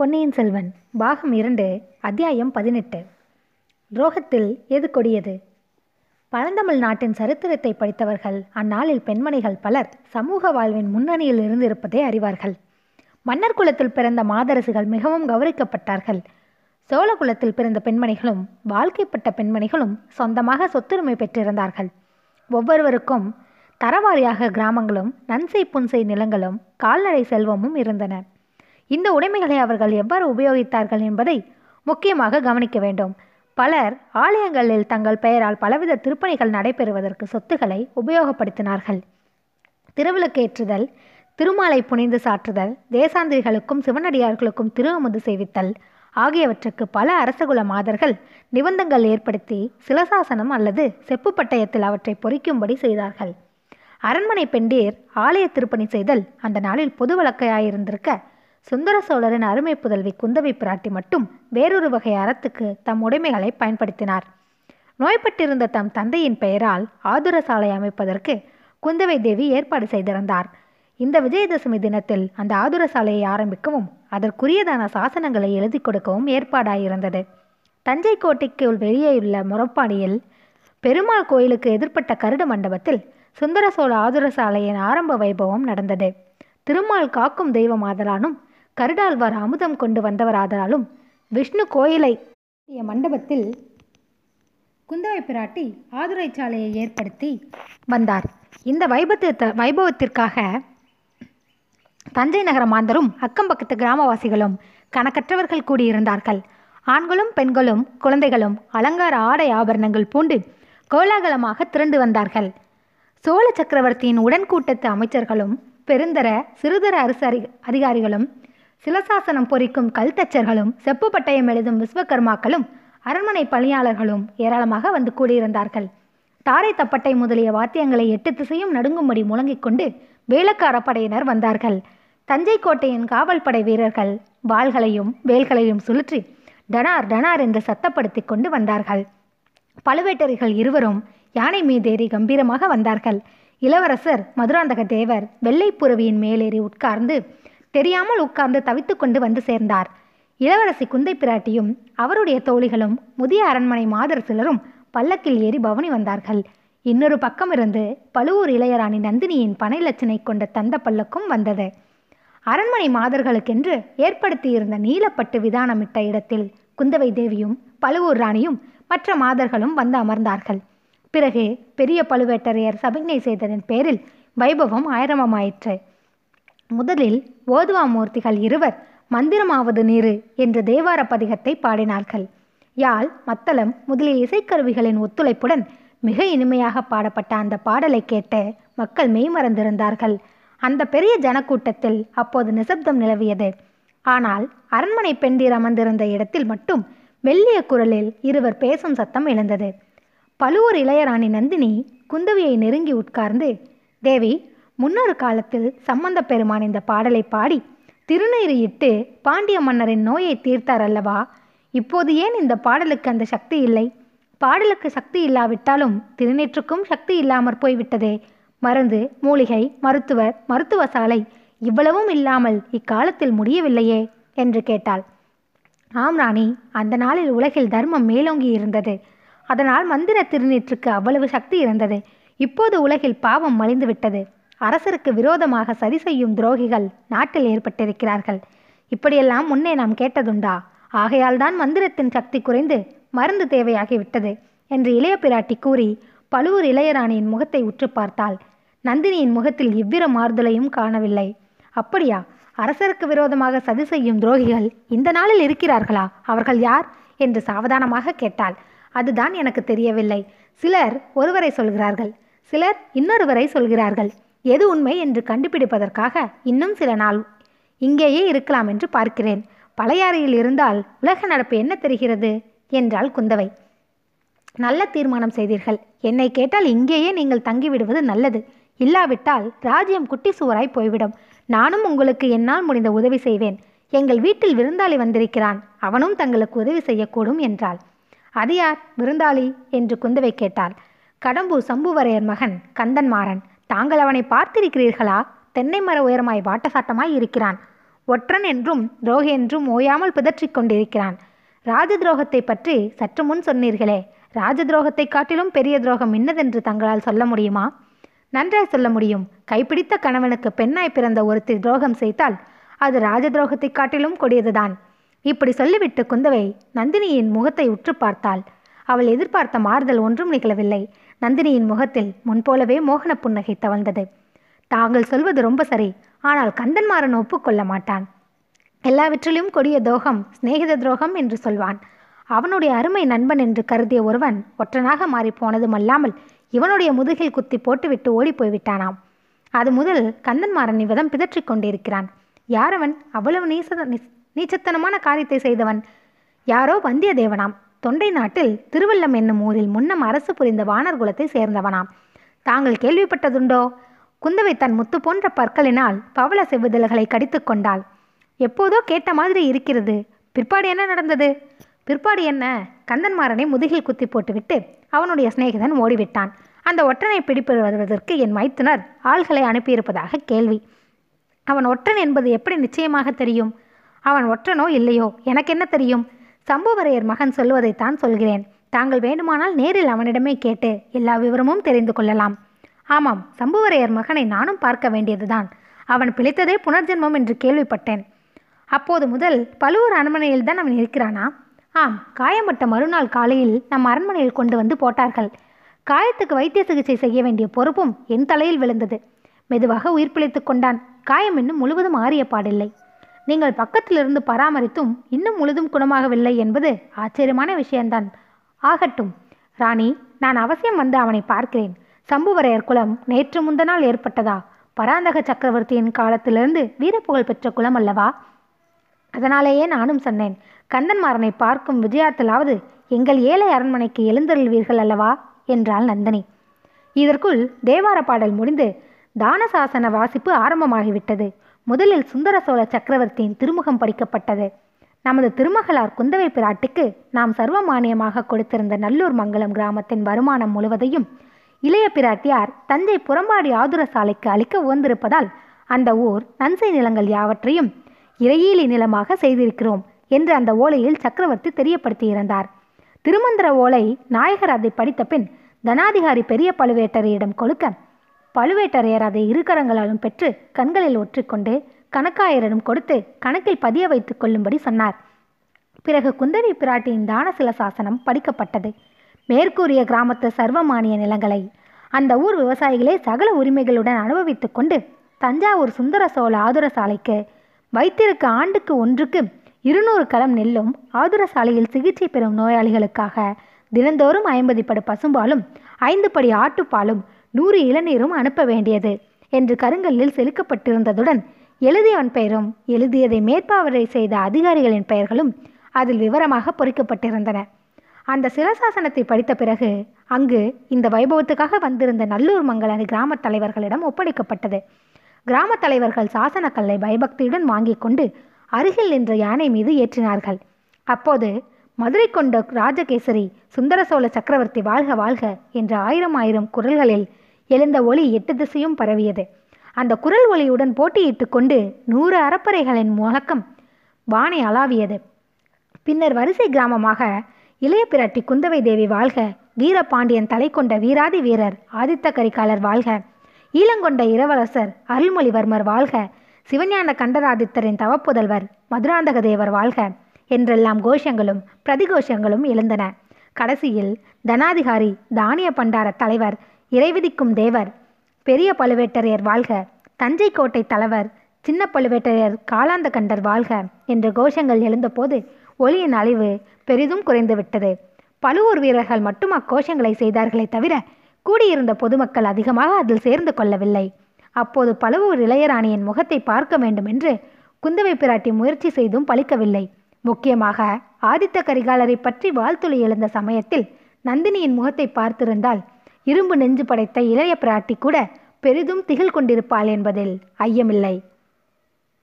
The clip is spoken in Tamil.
பொன்னியின் செல்வன் பாகம் இரண்டு அத்தியாயம் பதினெட்டு. துரோகத்தில் எது கொடியது? பழந்தமிழ் நாட்டின் சரித்திரத்தை படித்தவர்கள் அந்நாளில் பெண்மணிகள் பலர் சமூக வாழ்வின் முன்னணியில் இருந்து இருப்பதை அறிவார்கள். மன்னர் குலத்தில் பிறந்த மாதரசுகள் மிகவும் கௌரவிக்கப்பட்டார்கள் சோழ குலத்தில் பிறந்த பெண்மணிகளும் வாழ்க்கைப்பட்ட பெண்மணிகளும் சொந்தமாக சொத்துரிமை பெற்றிருந்தார்கள். ஒவ்வொருவருக்கும் தரவாரியாக கிராமங்களும் நன்சை புன்சை நிலங்களும் கால்நடை செல்வமும் இருந்தன. இந்த உடைமைகளை அவர்கள் எவ்வாறு உபயோகித்தார்கள் என்பதை முக்கியமாக கவனிக்க வேண்டும். பலர் ஆலயங்களில் தங்கள் பெயரால் பலவித திருப்பணிகள் நடைபெறுவதற்கு சொத்துக்களை உபயோகப்படுத்தினார்கள். திருவிளக்கேற்றுதல் திருமாலை புனிந்து சாற்றுதல் தேசாந்திரிகளுக்கும் சிவனடியார்களுக்கும் திருஅமுது செய்வித்தல் ஆகியவற்றுக்கு பல அரசகுல மாதர்கள் நிபந்தங்கள் ஏற்படுத்தி சிலசாசனம் அல்லது செப்பு பட்டயத்தில் அவற்றை பொறிக்கும்படி செய்தார்கள். அரண்மனை பெண்டீர் ஆலய திருப்பணி செய்தல் அந்த நாளில் பொது வழக்கையாயிருந்திருக்க சுந்தர சோழரின் அருமை புதல்வி குந்தவை பிராட்டி மட்டும் வேறொரு வகை அறத்துக்கு தம் உடைமைகளை பயன்படுத்தினார். நோய்பட்டிருந்த தம் தந்தையின் பெயரால் ஆதுர சாலை அமைப்பதற்கு குந்தவை தேவி ஏற்பாடு செய்திருந்தார். இந்த விஜயதசமி தினத்தில் அந்த ஆதுர சாலையை ஆரம்பிக்கவும் அதற்குரியதான சாசனங்களை எழுதி கொடுக்கவும் ஏற்பாடாயிருந்தது. தஞ்சை கோட்டைக்கு வெளியேயுள்ள முறப்பாடியில் பெருமாள் கோயிலுக்கு எதிர்ப்பட்ட கருட மண்டபத்தில் சுந்தர சோழ ஆதுர சாலையின் ஆரம்ப வைபவம் நடந்தது. திருமால் காக்கும் தெய்வமாதலானும் கருடாழ்வார் அமுதம் கொண்டு வந்தவராதலாலும் விஷ்ணு கோயிலை மண்டபத்தில் குந்தவை பிராட்டி ஆதுரை சாலையை ஏற்படுத்தி வந்தார். இந்த வைபத்து வைபவத்திற்காக தஞ்சை நகர மாந்தரும் அக்கம் பக்கத்து கிராமவாசிகளும் கணக்கற்றவர்கள் கூடியிருந்தார்கள். ஆண்களும் பெண்களும் குழந்தைகளும் அலங்கார ஆடை ஆபரணங்கள் பூண்டு கோலாகலமாக திரண்டு வந்தார்கள். சோழ சக்கரவர்த்தியின் உடன்கூட்டத்து அமைச்சர்களும் பெருந்தர சிறுதர அரசு அதிகாரிகளும் சிலசாசனம் பொறிக்கும் கல்தச்சர்களும் செப்பு பட்டயம் எழுதும் விஸ்வகர்மாக்களும் அரண்மனை பணியாளர்களும் ஏராளமாக வந்து கூடியிருந்தார்கள். தாரை தப்பட்டை முதலிய வாத்தியங்களை எட்டு திசையும் நடுங்கும்படி முழங்கிக் கொண்டு வேளக்கார படையினர் வந்தார்கள். தஞ்சை கோட்டையின் காவல் படை வீரர்கள் வாள்களையும் வேல்களையும் சுழற்றி டனார் டனார் என்று சத்தப்படுத்தி கொண்டு வந்தார்கள். பழுவேட்டரிகள் இருவரும் யானை மீதேறி கம்பீரமாக வந்தார்கள். இளவரசர் மதுராந்தக தேவர் வெள்ளைப்புறவியின் மேலேறி உட்கார்ந்து தெரியாமல் உட்கார்ந்து தவித்து கொண்டு வந்து சேர்ந்தார். இளவரசி குந்தை பிராட்டியும் அவருடைய தோழிகளும் முதிய அரண்மனை மாதர் சிலரும் பல்லக்கில் ஏறி பவனி வந்தார்கள். இன்னொரு பக்கமிருந்து பழுவூர் இளையராணி நந்தினியின் பனை லட்சணை கொண்ட தந்த பல்லக்கும் வந்தது. அரண்மனை மாதர்களுக்கென்று ஏற்படுத்தியிருந்த நீலப்பட்டு விதானமிட்ட இடத்தில் குந்தவை தேவியும் பழுவூர் ராணியும் மற்ற மாதர்களும் வந்து அமர்ந்தார்கள். பிறகு பெரிய பழுவேட்டரையர் சபிக்ஞை செய்ததன் பேரில் வைபவம் ஆயிரமமாயிற்று முதலில் ஓதுவாமூர்த்திகள் இருவர் மந்திரமாவது நீரு என்ற தேவார பதிகத்தை பாடினார்கள். யாழ் மத்தளம் முதலிய இசைக்கருவிகளின் ஒத்துழைப்புடன் மிக இனிமையாக பாடப்பட்ட அந்த பாடலை கேட்ட மக்கள் மெய்மறந்திருந்தார்கள் அந்த பெரிய ஜனக்கூட்டத்தில் அப்போது நிசப்தம் நிலவியது. ஆனால் அரண்மனை பெண்டீர் அமர்ந்திருந்த இடத்தில் மட்டும் மெல்லிய குரலில் இருவர் பேசும் சத்தம் எழுந்தது. பழுவூர் இளையராணி நந்தினி குந்தவியை நெருங்கி உட்கார்ந்து தேவி முன்னொரு காலத்தில் சம்பந்த பெருமான் இந்த பாடலை பாடி திருநீறு இட்டு பாண்டிய மன்னரின் நோயை தீர்த்தார் அல்லவா? இப்போது ஏன் இந்த பாடலுக்கு அந்த சக்தி இல்லை? பாடலுக்கு சக்தி இல்லாவிட்டாலும் திருநீற்றுக்கும் சக்தி இல்லாமற் போய்விட்டதே. மருந்து மூலிகை மருத்துவர் மருத்துவ சாலை இவ்வளவும் இல்லாமல் இக்காலத்தில் முடியவில்லையே என்று கேட்டாள். ஆம் ராணி அந்த நாளில் உலகில் தர்மம் மேலோங்கி இருந்தது. அதனால் மந்திர திருநீற்றுக்கு அவ்வளவு சக்தி இருந்தது. இப்போது உலகில் பாவம் மலிந்து விட்டது அரசருக்கு விரோதமாக சதி செய்யும் துரோகிகள் நாட்டில் ஏற்பட்டிருக்கிறார்கள். இப்படியெல்லாம் முன்னே நாம் கேட்டதுண்டா? ஆகையால் தான் மந்திரத்தின் சக்தி குறைந்து மருந்து தேவையாகிவிட்டது என்று இளைய பிராட்டி கூறி பழுவூர் இளையராணியின் முகத்தை உற்று பார்த்தாள். நந்தினியின் முகத்தில் இவ்விர மாறுதலையும் காணவில்லை. அப்படியா? அரசருக்கு விரோதமாக சதி செய்யும் துரோகிகள் இந்த நாளில் இருக்கிறார்களா? அவர்கள் யார்? என்று சாவதானமாக கேட்டாள். அதுதான் எனக்கு தெரியவில்லை. சிலர் ஒருவரை சொல்கிறார்கள். சிலர் இன்னொருவரை சொல்கிறார்கள். எது உண்மை என்று கண்டுபிடிப்பதற்காக இன்னும் சில நாள் இங்கேயே இருக்கலாம் என்று பார்க்கிறேன். பழையாறையில் இருந்தால் உலக நடப்பு என்ன தெரிகிறது? என்றாள் குந்தவை. நல்ல தீர்மானம் செய்தீர்கள். என்னை கேட்டால் இங்கேயே நீங்கள் தங்கிவிடுவது நல்லது. இல்லாவிட்டால் ராஜ்யம் குட்டி சுவராய் போய்விடும். நானும் உங்களுக்கு என்னால் முடிந்த உதவி செய்வேன். எங்கள் வீட்டில் விருந்தாளி வந்திருக்கிறான். அவனும் தங்களுக்கு உதவி செய்யக்கூடும் என்றாள். அது யார்? விருந்தாளி? என்று குந்தவை கேட்டாள். கடம்பூர் சம்புவரையர் மகன் கந்தன்மாறன். தாங்கள் அவனை பார்த்திருக்கிறீர்களா? தென்னை மர உயரமாய் வாட்டசாட்டமாய் இருக்கிறான். ஒற்றன் என்றும் துரோகி என்றும் ஓயாமல் பிதற்றிக் கொண்டிருக்கிறான். ராஜ துரோகத்தை பற்றி சற்று முன் சொன்னீர்களே. ராஜ துரோகத்தை காட்டிலும் பெரிய துரோகம் இன்னதென்று தங்களால் சொல்ல முடியுமா? நன்றாய் சொல்ல முடியும். கைப்பிடித்த கணவனுக்கு பெண்ணாய் பிறந்த ஒருத்தி துரோகம் செய்தால் அது ராஜ துரோகத்தை காட்டிலும் கொடியதுதான். இப்படி சொல்லிவிட்டு குந்தவை நந்தினியின் முகத்தை உற்று பார்த்தாள். அவள் எதிர்பார்த்த மாறுதல் ஒன்றும் நிகழவில்லை. நந்தினியின் முகத்தில் முன்போலவே மோகன புன்னகை தவழ்ந்தது. தாங்கள் சொல்வது ரொம்ப சரி. ஆனால் கந்தன்மாறன் ஒப்புக்கொள்ள மாட்டான். எல்லாவற்றிலும் கொடிய துரோகம் சிநேகித துரோகம் என்று சொல்வான். அவனுடைய அருமை நண்பன் என்று கருதிய ஒருவன் ஒற்றனாக மாறி போனதுமல்லாமல் இவனுடைய முதுகில் குத்தி போட்டுவிட்டு ஓடி போய்விட்டானாம். அது முதல் கந்தன்மாறன் இவ்விதம் பிதற்றிக் கொண்டிருக்கிறான். யாரவன்? அவ்வளவு நீச நீச்சத்தனமான காரியத்தை செய்தவன். யாரோ வந்தியத்தேவனாம். தொண்டை நாட்டில் திருவல்லம் என்னும் ஊரில் முன்னம் அரசு புரிந்த வானர் குலத்தை சேர்ந்தவனாம். தாங்கள் கேள்விப்பட்டதுண்டோ? குந்தவை தன் முத்து போன்ற பற்களினால் பவள செவ்விதழ்களை கடித்து கொண்டாள். எப்போதோ கேட்ட மாதிரி இருக்கிறது. பிற்பாடு என்ன நடந்தது? பிற்பாடு என்ன? கந்தன்மாறனை முதுகில் குத்தி போட்டுவிட்டு அவனுடைய சிநேகிதன் ஓடிவிட்டான். அந்த ஒற்றனை பிடிப்பு வருவதற்கு என் மைத்துனர் ஆள்களை அனுப்பியிருப்பதாக கேள்வி. அவன் ஒற்றன் என்பது எப்படி நிச்சயமாக தெரியும்? அவன் ஒற்றனோ இல்லையோ? எனக்கு என்ன தெரியும்? சம்புவரையர் மகன் சொல்வதைத்தான் சொல்கிறேன். தாங்கள் வேண்டுமானால் நேரில் அவனிடமே கேட்டு எல்லா விவரமும் தெரிந்து கொள்ளலாம். ஆமாம் சம்புவரையர் மகனை நானும் பார்க்க வேண்டியதுதான். அவன் பிழைத்ததே புனர்ஜென்மம் என்று கேள்விப்பட்டேன். அப்போது முதல் பழுவூர் அரண்மனையில் தான் அவன் இருக்கிறானா? ஆம் காயம்பட்ட மறுநாள் காலையில் நம் அரண்மனையில் கொண்டு வந்து போட்டார்கள். காயத்துக்கு வைத்திய சிகிச்சை செய்ய வேண்டிய பொறுப்பும் என் தலையில் விழுந்தது. மெதுவாக உயிர் பிழைத்துக் கொண்டான். காயம் இன்னும் முழுவதும் ஆறிய பாடில்லை. நீங்கள் பக்கத்திலிருந்து பராமரித்தும் இன்னும் முழுதும் குணமாகவில்லை என்பது ஆச்சரியமான விஷயம்தான் ஆகட்டும் ராணி நான் அவசியம் வந்து அவனை பார்க்கிறேன். சம்புவரையர் குலம் நேற்று முந்தநாள் ஏற்பட்டதா? பராந்தக சக்கரவர்த்தியின் காலத்திலிருந்து வீரப்புகழ் பெற்ற குலம் அல்லவா? அதனாலேயே நானும் சொன்னேன் கந்தன்மாறனை பார்க்கும் விஜயாத்திலாவது எங்கள் ஏழை அரண்மனைக்கு எழுந்தருள்வீர்கள் அல்லவா? என்றாள் நந்தினி. இதற்குள் தேவார பாடல் முடிந்து தானசாசன வாசிப்பு ஆரம்பமாகிவிட்டது. முதலில் சுந்தர சோழ சக்கரவர்த்தியின் திருமுகம் படிக்கப்பட்டது. நமது திருமகளார் குந்தவை பிராட்டிக்கு நாம் சர்வமானியமாக கொடுத்திருந்த நல்லூர் மங்கலம் கிராமத்தின் வருமானம் முழுவதையும் இளைய பிராட்டியார் தஞ்சை புறம்பாடி ஆதுர சாலைக்கு அளிக்க உவந்திருப்பதால் அந்த ஊர் நன்சை நிலங்கள் யாவற்றையும் இறையீலி நிலமாக செய்திருக்கிறோம் என்று அந்த ஓலையில் சக்கரவர்த்தி தெரியப்படுத்தியிருந்தார். திருமந்திர ஓலை நாயகர் அதை படித்த பின் தனாதிகாரி பெரிய பழுவேட்டரையிடம் கொடுக்க பழுவேட்டரையர் அதை இரு கரங்களாலும் பெற்று கண்களில் ஒற்றிக்கொண்டு கணக்காயரிடம் கொடுத்து கணக்கில் பதிய வைத்துக் கொள்ளும்படி சொன்னார். பிறகு குந்தவி பிராட்டியின் தானசில சாசனம் படிக்கப்பட்டது. மேற்கூறிய கிராமத்து சர்வமானிய நிலங்களை அந்த ஊர் விவசாயிகளே சகல உரிமைகளுடன் அனுபவித்துக் கொண்டு தஞ்சாவூர் சுந்தர சோழ ஆதுர சாலைக்கு வைத்திருக்க ஆண்டுக்கு ஒன்றுக்கு இருநூறு களம் நெல்லும் ஆதுர சாலையில் சிகிச்சை பெறும் நோயாளிகளுக்காக தினந்தோறும் ஐம்பது படு பசும்பாலும் ஐந்து படி ஆட்டுப்பாலும் நூறு இளநீரும் அனுப்ப வேண்டியது என்று கருங்கல்லில் செலுக்கப்பட்டிருந்ததுடன் எழுதியவன் பெயரும் எழுதியதை மேற்பார்வை செய்த அதிகாரிகளின் பெயர்களும் அதில் விவரமாக பொறிக்கப்பட்டிருந்தன. அந்த சிலசாசனத்தை படித்த பிறகு அங்கு இந்த வைபவத்துக்காக வந்திருந்த நல்லூர் மங்கள கிராமத் தலைவர்களிடம் ஒப்படைக்கப்பட்டது. கிராமத் தலைவர்கள் சாசனக்கல்லை பயபக்தியுடன் வாங்கி கொண்டு அருகில் நின்ற யானை மீது ஏற்றினார்கள். அப்போது மதுரை கொண்ட ராஜகேசரி சுந்தர சோழ சக்கரவர்த்தி வாழ்க வாழ்க என்ற ஆயிரம் ஆயிரம் குரல்களில் எழுந்த ஒளி எட்டு திசையும் பரவியது. அந்த குரல் ஒளியுடன் போட்டியிட்டு கொண்டு நூறு அறப்பறைகளின் முழக்கம் வானை அளாவியது. பின்னர் வரிசை கிராமமாக இளைய பிராட்டி குந்தவை தேவி வாழ்க வீரபாண்டியன் தலை கொண்ட வீராதி வீரர் ஆதித்த கரிகாலர் வாழ்க ஈழங்கொண்ட இளவரசர் அருள்மொழிவர்மர் வாழ்க சிவஞான கண்டராதித்தரின் தவப்புதல்வர் மதுராந்தக தேவர் வாழ்க என்றெல்லாம் கோஷங்களும் பிரதிகோஷங்களும் எழுந்தன. கடைசியில் தனாதிகாரி தானிய பண்டார தலைவர் இறைவிதிக்கும் தேவர். பெரிய பழுவேட்டரையர் வாழ்க. தஞ்சை கோட்டை தலைவர் சின்ன பழுவேட்டரையர் காலாந்த கண்டர் வாழ்க என்ற கோஷங்கள் எழுந்தபோது ஒளியின் அழிவு பெரிதும் குறைந்துவிட்டது பழுவூர் வீரர்கள் மட்டும் அக்கோஷங்களை செய்தார்களே தவிர கூடியிருந்த பொதுமக்கள் அதிகமாக அதில் சேர்ந்து கொள்ளவில்லை. அப்போது பழுவூர் இளையராணியின் முகத்தை பார்க்க வேண்டும் என்று குந்தவை பிராட்டி முயற்சி செய்தும் பலிக்கவில்லை முக்கியமாக ஆதித்த கரிகாலரை பற்றி வாழ்த்துளி எழுந்த சமயத்தில் நந்தினியின் முகத்தை பார்த்திருந்தால் இரும்பு நெஞ்சு படைத்த இளைய பிராட்டி கூட பெரிதும் திகில் கொண்டிருப்பாள் என்பதில் ஐயமில்லை.